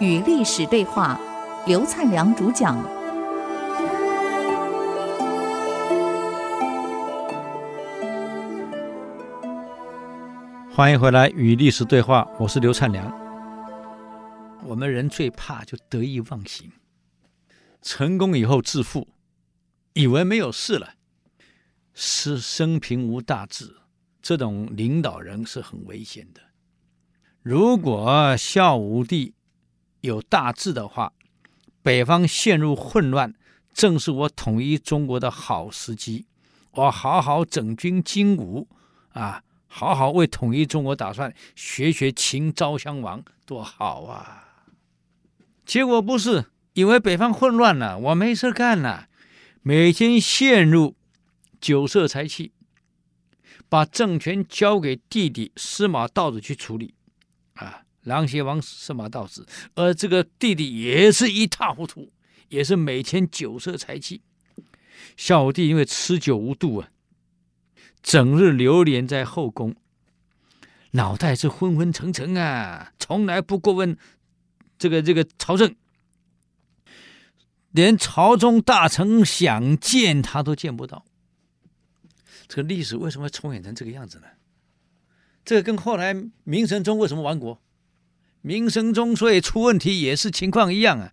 与历史对话，刘灿良主讲。欢迎回来与历史对话，我是刘灿良。我们人最怕就得意忘形，成功以后自负，以为没有事了，是生平无大志，这种领导人是很危险的。如果孝武帝有大志的话，北方陷入混乱，正是我统一中国的好时机。我好好整军精武啊，好好为统一中国打算，学学秦昭襄王，多好啊！结果不是，以为北方混乱了，我没事干了，每天陷入酒色财气，把政权交给弟弟司马道子去处理啊。琅邪王司马道子，而这个弟弟也是一塌糊涂，也是每天酒色财气。孝武帝因为吃酒无度啊，整日流连在后宫，脑袋是昏昏沉沉啊，从来不过问这个这个朝政，连朝中大臣想见他都见不到。这个历史为什么会重演成这个样子呢？这个跟后来明神宗为什么亡国？明神宗所以出问题也是情况一样啊，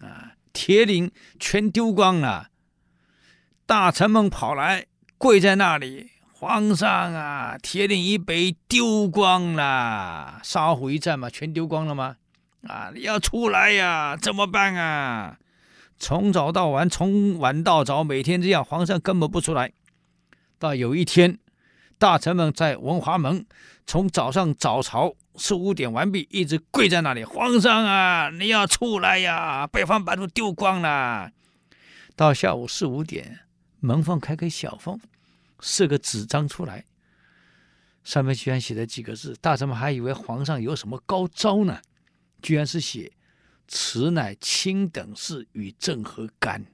啊，铁岭全丢光了，大臣们跑来跪在那里，皇上啊，铁岭以北丢光了，沙湖一战嘛，全丢光了吗？啊，你要出来呀，怎么办啊？从早到晚，从晚到早，每天这样，皇上根本不出来。到有一天，大臣们在文华门，从早上早朝。四五点完毕，一直跪在那里。皇上啊，你要出来呀！北方版图丢光了。到下午四五点，门缝开个小缝，四个纸张出来，上面居然写了几个字。大臣们还以为皇上有什么高招呢，居然是写“此乃卿等事，与朕何干”。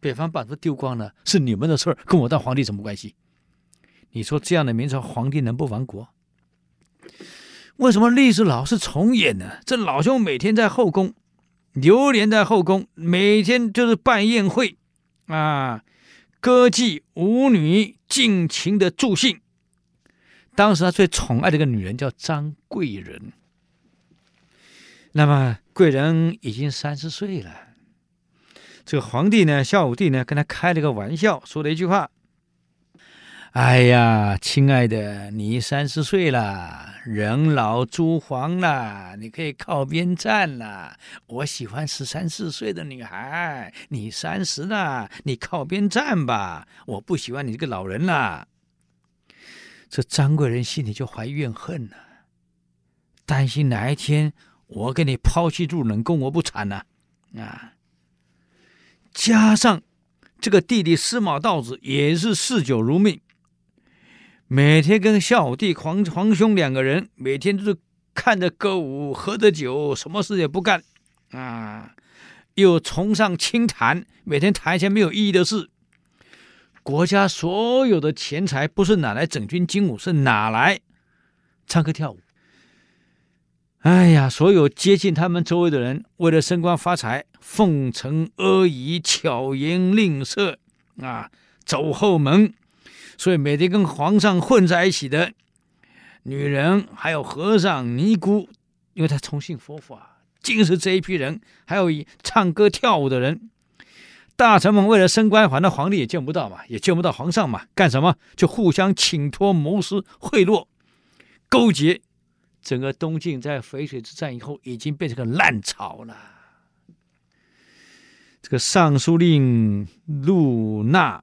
北方版图丢光了，是你们的事儿，跟我当皇帝什么关系？你说这样的明朝皇帝能不亡国？为什么历史老是重演呢？这老兄每天在后宫，流连在后宫，每天就是办宴会，啊，歌妓舞女尽情的助兴。当时他最宠爱的一个女人叫张贵人。那么贵人已经三十岁了，这个皇帝呢，孝武帝呢，跟他开了个玩笑，说了一句话。哎呀，亲爱的，你三十岁了，人老珠黄了，你可以靠边站了。我喜欢十三四岁的女孩，你三十了，你靠边站吧。我不喜欢你这个老人了。这张贵人心里就怀怨恨了，担心哪一天我给你抛弃入冷宫，我不惨了啊！加上这个弟弟司马道子也是嗜酒如命。每天跟孝武帝皇皇兄两个人，每天都是看着歌舞，喝着酒，什么事也不干，啊，又崇尚清谈，每天谈一些没有意义的事。国家所有的钱财不是拿来整军精武，是拿来唱歌跳舞。哎呀，所有接近他们周围的人，为了升官发财，奉承阿谀，巧言令色，啊，走后门。所以每天跟皇上混在一起的女人，还有和尚尼姑，因为他崇信佛法，尽是这一批人。还有唱歌跳舞的人，大臣们为了升官，反正皇帝也见不到嘛，也见不到皇上嘛，干什么？就互相请托、谋私、贿赂、勾结。整个东晋在淝水之战以后，已经变成个烂朝了。这个尚书令陆纳。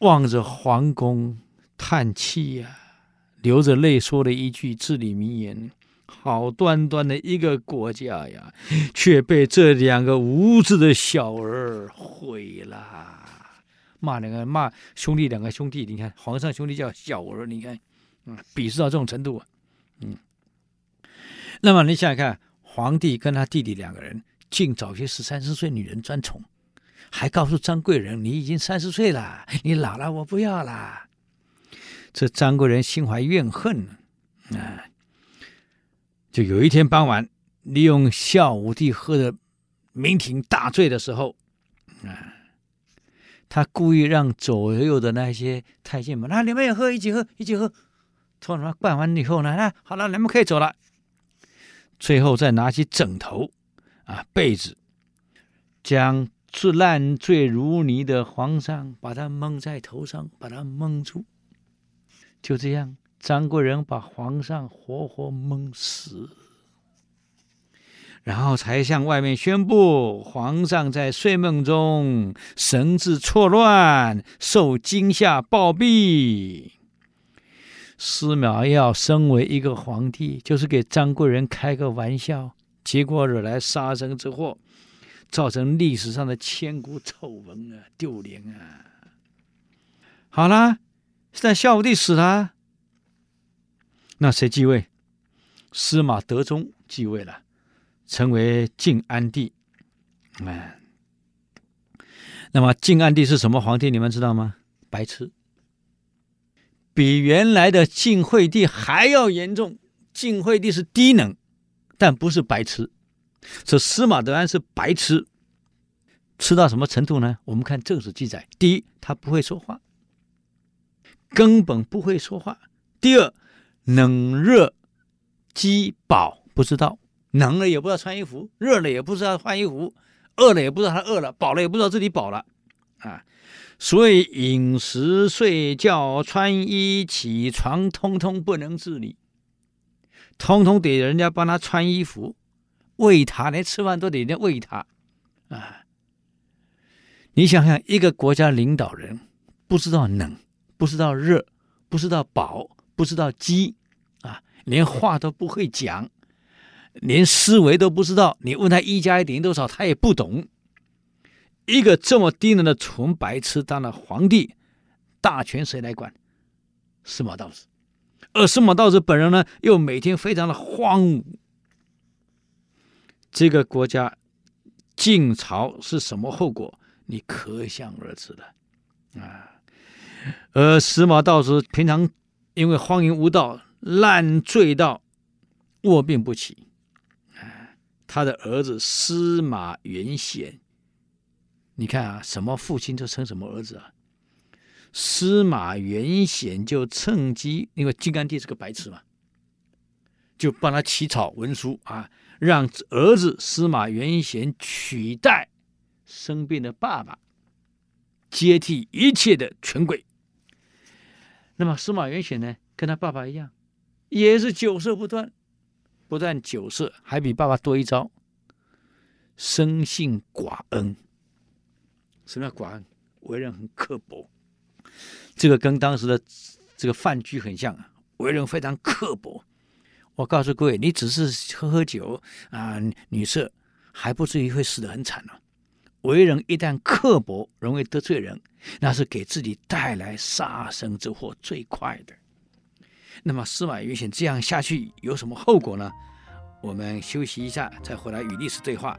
望着皇宫叹气呀、流着泪说了一句至理名言：“好端端的一个国家呀，却被这两个无知的小儿毁了。”骂两个骂兄弟，两个兄弟，你看皇上兄弟叫小儿，你看，嗯，鄙视到这种程度啊，嗯。那么你想想看，皇帝跟他弟弟两个人，竟找些十三四岁女人专宠。还告诉张贵人：“你已经三十岁了，你老了，我不要了。”这张贵人心怀怨恨啊，就有一天傍晚，利用孝武帝喝的酩酊大醉的时候啊，他故意让左右的那些太监们，那、你们也喝，一起喝，一起喝。从他办完以后呢，那好了，你们可以走了。最后再拿起枕头啊被子，将醉烂醉如泥的皇上把他蒙在头上，把他蒙住。就这样，张贵人把皇上活活蒙死，然后才向外面宣布，皇上在睡梦中神志错乱，受惊吓暴毙。司马曜身为一个皇帝，就是给张贵人开个玩笑，结果惹来杀身之祸，造成历史上的千古丑闻啊，丢脸啊！好啦。现在孝武帝死了，那谁继位？司马德宗继位了，成为晋安帝。哎，那么晋安帝是什么皇帝？你们知道吗？白痴，比原来的晋惠帝还要严重。晋惠帝是低能，但不是白痴。这司马德安是白痴，吃到什么程度呢？我们看正史记载：第一，他不会说话。根本不会说话。第二，冷热饥饱不知道，冷了也不知道穿衣服，热了也不知道换衣服，饿了也不知道他饿了，饱了也不知道自己饱了，啊，所以饮食、睡觉、穿衣、起床，通通不能自理，通通得人家帮他穿衣服、喂他，连吃饭都得人家喂他，啊，你想想，一个国家领导人不知道冷。不知道热，不知道饱，不知道饥，啊，连话都不会讲，连思维都不知道。你问他一加一等于多少，他也不懂。一个这么低能的纯白痴当了皇帝，大权谁来管？司马道子。而司马道子本人呢，又每天非常的荒芜。这个国家晋朝是什么后果？你可想而知的，啊。而司马道子平常因为荒淫无道，烂醉到卧病不起。他的儿子司马元显，你看啊，什么父亲就生什么儿子啊。司马元显就趁机，因为晋安帝是个白痴嘛，就帮他起草文书啊，让儿子司马元显取代生病的爸爸，接替一切的权贵。那么司马元显呢，跟他爸爸一样，也是酒色不断，不但酒色，还比爸爸多一招，生性寡恩。什么叫寡？为人很刻薄。这个跟当时的这个范雎很像啊，为人非常刻薄。我告诉各位，你只是喝喝酒啊，女色还不至于会死得很惨呢、为人一旦刻薄，容易得罪人，那是给自己带来杀身之祸最快的。那么司马元显这样下去有什么后果呢？我们休息一下，再回来与历史对话。